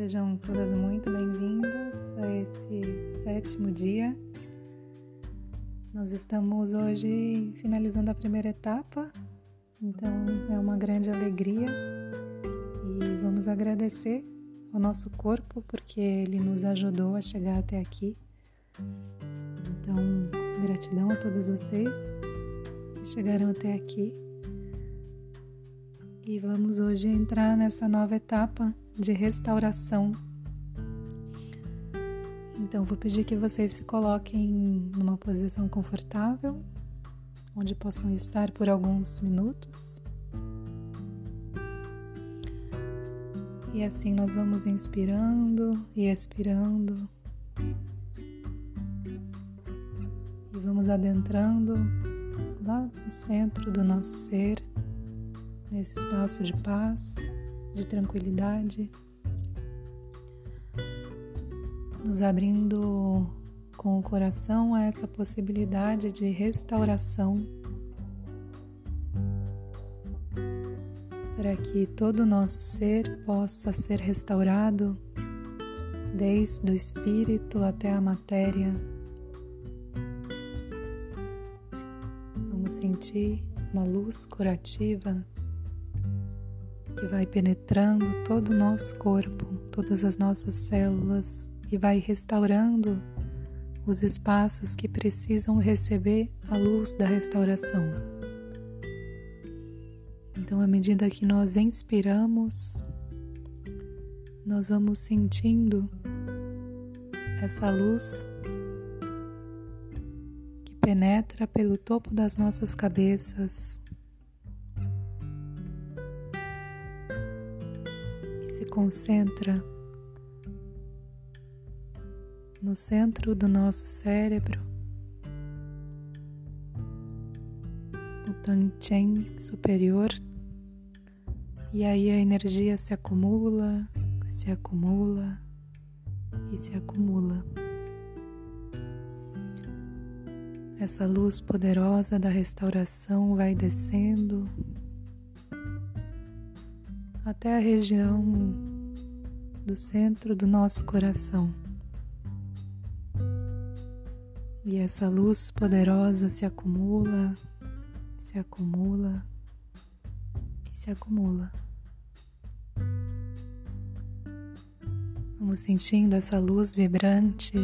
Sejam todas muito bem-vindas a esse sétimo dia. Nós estamos hoje finalizando a primeira etapa, então é uma grande alegria e vamos agradecer ao nosso corpo porque ele nos ajudou a chegar até aqui. Então, gratidão a todos vocês que chegaram até aqui. E vamos hoje entrar nessa nova etapa de restauração. Então, vou pedir que vocês se coloquem numa posição confortável, onde possam estar por alguns minutos. E assim nós vamos inspirando e expirando. E vamos adentrando lá no centro do nosso ser, nesse espaço de paz de tranquilidade, nos abrindo com o coração a essa possibilidade de restauração, para que todo o nosso ser possa ser restaurado, desde o espírito até a matéria. Vamos sentir uma luz curativa que vai penetrando todo o nosso corpo, todas as nossas células e vai restaurando os espaços que precisam receber a luz da restauração. Então, à medida que nós inspiramos, nós vamos sentindo essa luz que penetra pelo topo das nossas cabeças, se concentra no centro do nosso cérebro, o Tanchen superior, e aí a energia se acumula, se acumula e se acumula. Essa luz poderosa da restauração vai descendo até a região do centro do nosso coração. E essa luz poderosa se acumula, se acumula e se acumula. Vamos sentindo essa luz vibrante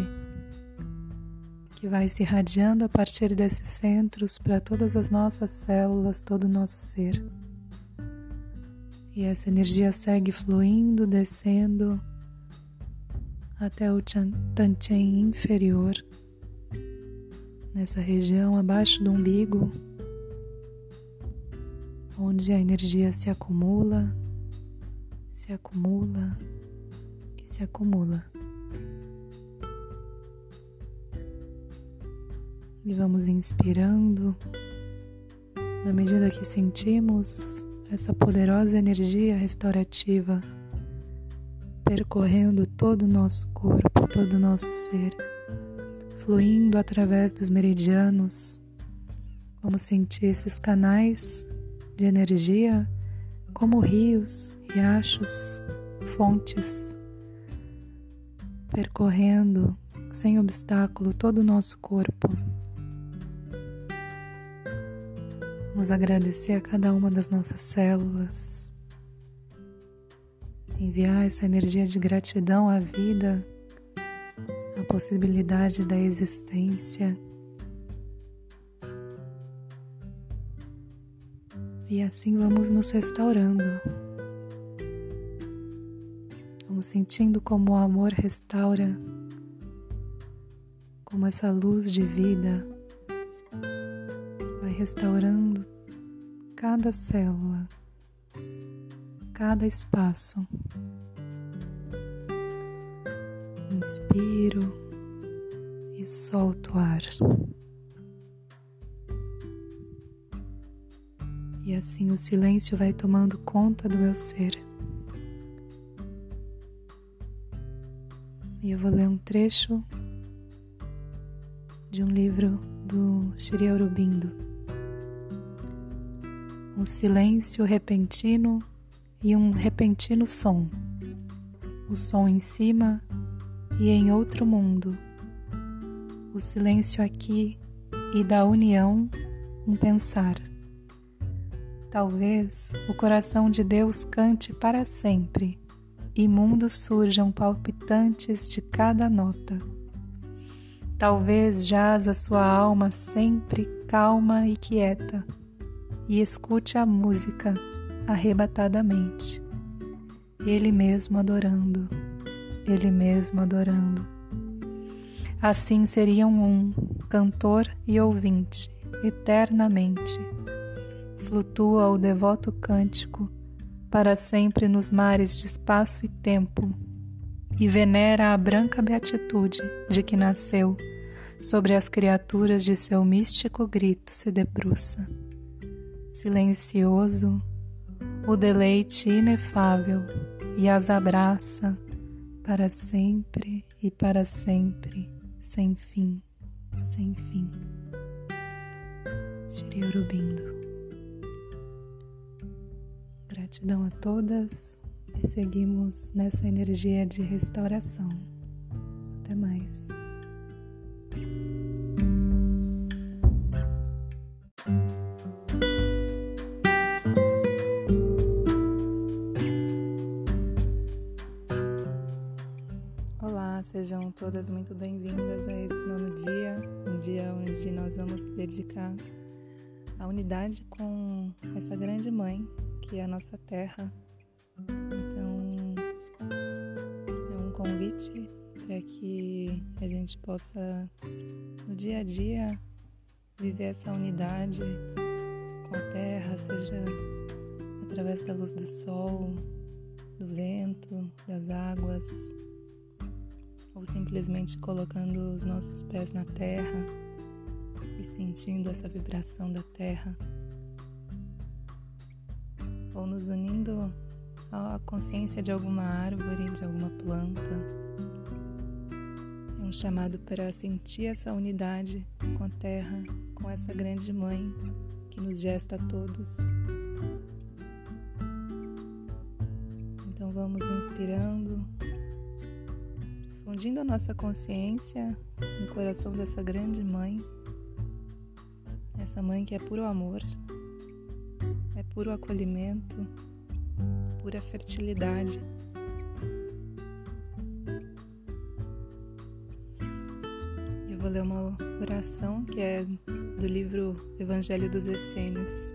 que vai se irradiando a partir desses centros para todas as nossas células, todo o nosso ser. E essa energia segue fluindo, descendo até o Tanchen inferior, nessa região abaixo do umbigo, onde a energia se acumula, se acumula e se acumula. E vamos inspirando, na medida que sentimos essa poderosa energia restaurativa percorrendo todo o nosso corpo, todo o nosso ser, fluindo através dos meridianos. Vamos sentir esses canais de energia como rios, riachos, fontes, percorrendo sem obstáculo todo o nosso corpo. Vamos agradecer a cada uma das nossas células, enviar essa energia de gratidão à vida, à possibilidade da existência. E assim vamos nos restaurando. Vamos sentindo como o amor restaura, como essa luz de vida restaurando cada célula, cada espaço. Inspiro e solto o ar. E assim o silêncio vai tomando conta do meu ser. E eu vou ler um trecho de um livro do Shri Aurobindo um silêncio repentino e um repentino som. o som em cima e em outro mundo, o silêncio aqui e da união um pensar. Talvez o coração de Deus cante para sempre e mundos surjam palpitantes de cada nota. Talvez jaz a sua alma sempre calma e quieta e escute a música arrebatadamente. Ele mesmo adorando, ele mesmo adorando. Assim seriam um, cantor e ouvinte, eternamente. Flutua o devoto cântico para sempre nos mares de espaço e tempo, e venera a branca beatitude de que nasceu, sobre as criaturas de seu místico grito se debruça. Silencioso, o deleite inefável e as abraça para sempre e para sempre, sem fim, sem fim. Shri. Gratidão a todas e seguimos nessa energia de restauração. Até mais. Sejam todas muito bem-vindas a esse nono dia, um dia onde nós vamos dedicar a unidade com essa grande mãe que é a nossa terra. Então, é um convite para que a gente possa, no dia a dia, viver essa unidade com a terra, seja através da luz do sol, do vento, das águas, ou simplesmente colocando os nossos pés na terra e sentindo essa vibração da terra ou nos unindo à consciência de alguma árvore, de alguma planta. É um chamado para sentir essa unidade com a terra, com essa grande mãe que nos gesta a todos. Então vamos inspirando, fundindo a nossa consciência no coração dessa grande mãe, essa mãe que é puro amor, puro acolhimento, pura fertilidade. Eu vou ler uma oração que é do livro Evangelho dos Essênios.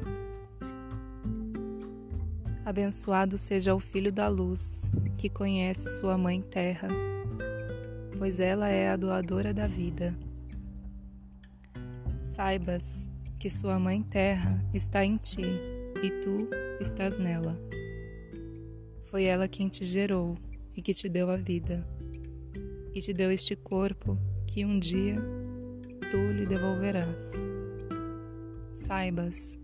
Abençoado seja o Filho da Luz, que conhece sua Mãe Terra, pois ela é a doadora da vida. Saibas que sua Mãe Terra está em ti e tu estás nela. Foi ela quem te gerou e que te deu a vida, e te deu este corpo que um dia tu lhe devolverás. Saibas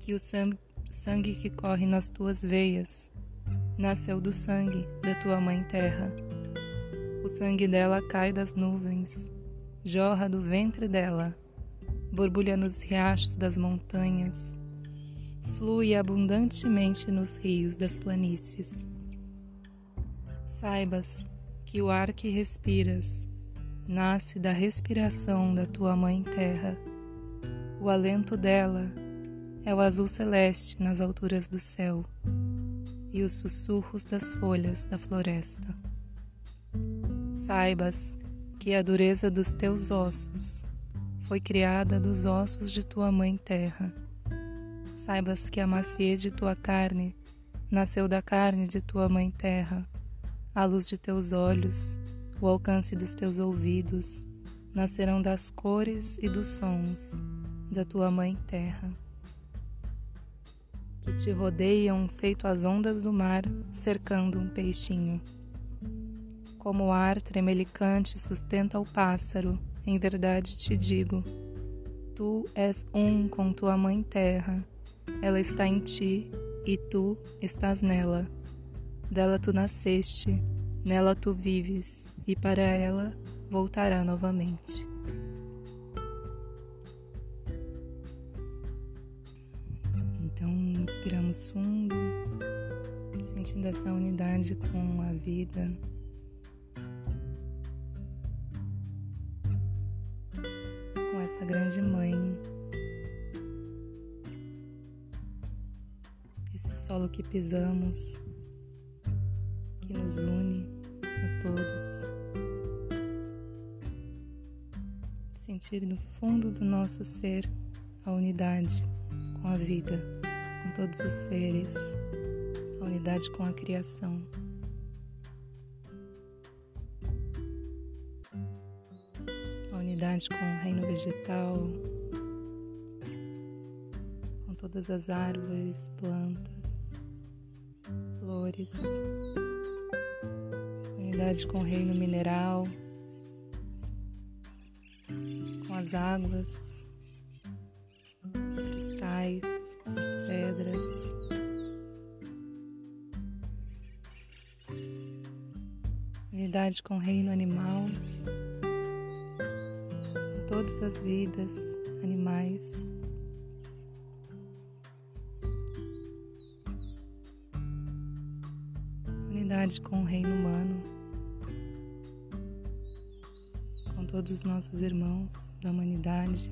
que o sangue que corre nas tuas veias nasceu do sangue da tua mãe terra. O sangue dela cai das nuvens, jorra do ventre dela, borbulha nos riachos das montanhas flui abundantemente nos rios das planícies. Saibas que o ar que respiras nasce da respiração da tua mãe terra. O alento dela é o azul celeste nas alturas do céu e os sussurros das folhas da floresta. Saibas que a dureza dos teus ossos foi criada dos ossos de tua mãe terra saibas que a maciez de tua carne nasceu da carne de tua mãe terra, a luz de teus olhos, o alcance dos teus ouvidos, nascerão das cores e dos sons da tua mãe terra. Que te rodeiam feito as ondas do mar, cercando um peixinho. Como o ar tremelicante sustenta o pássaro, em verdade te digo, tu és um com tua mãe terra, ela está em ti e tu estás nela. Dela tu nasceste, nela tu vives e para ela voltará novamente. Então, inspiramos fundo, sentindo essa unidade com a vida. Essa grande mãe. Esse solo que pisamos, que nos une a todos. Sentir no fundo do nosso ser a unidade com a vida, com todos os seres a unidade com a criação. Unidade com o reino vegetal, com todas as árvores, plantas, flores. Unidade com o reino mineral, com as águas, os cristais, as pedras. unidade com o reino animal, todas as vidas animais. Unidade com o reino humano, com todos os nossos irmãos da humanidade.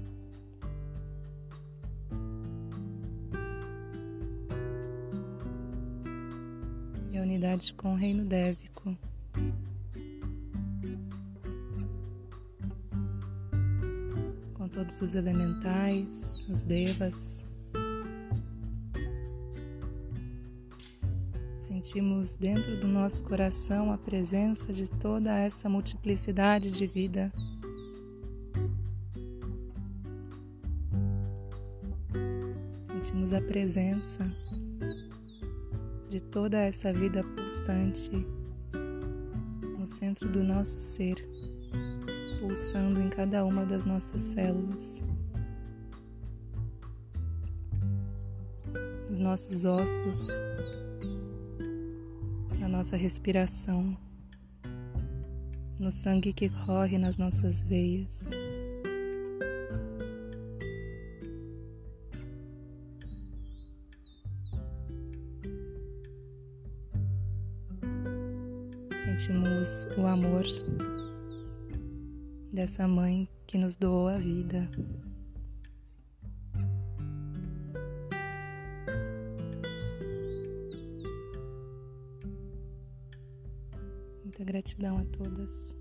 E a unidade com o reino dévico. Todos os elementais, os devas. Sentimos dentro do nosso coração a presença de toda essa multiplicidade de vida. Sentimos a presença de toda essa vida pulsante no centro do nosso ser pulsando em cada uma das nossas células, nos nossos ossos, na nossa respiração, no sangue que corre nas nossas veias. Sentimos o amor dessa mãe que nos doou a vida. Muita gratidão a todas.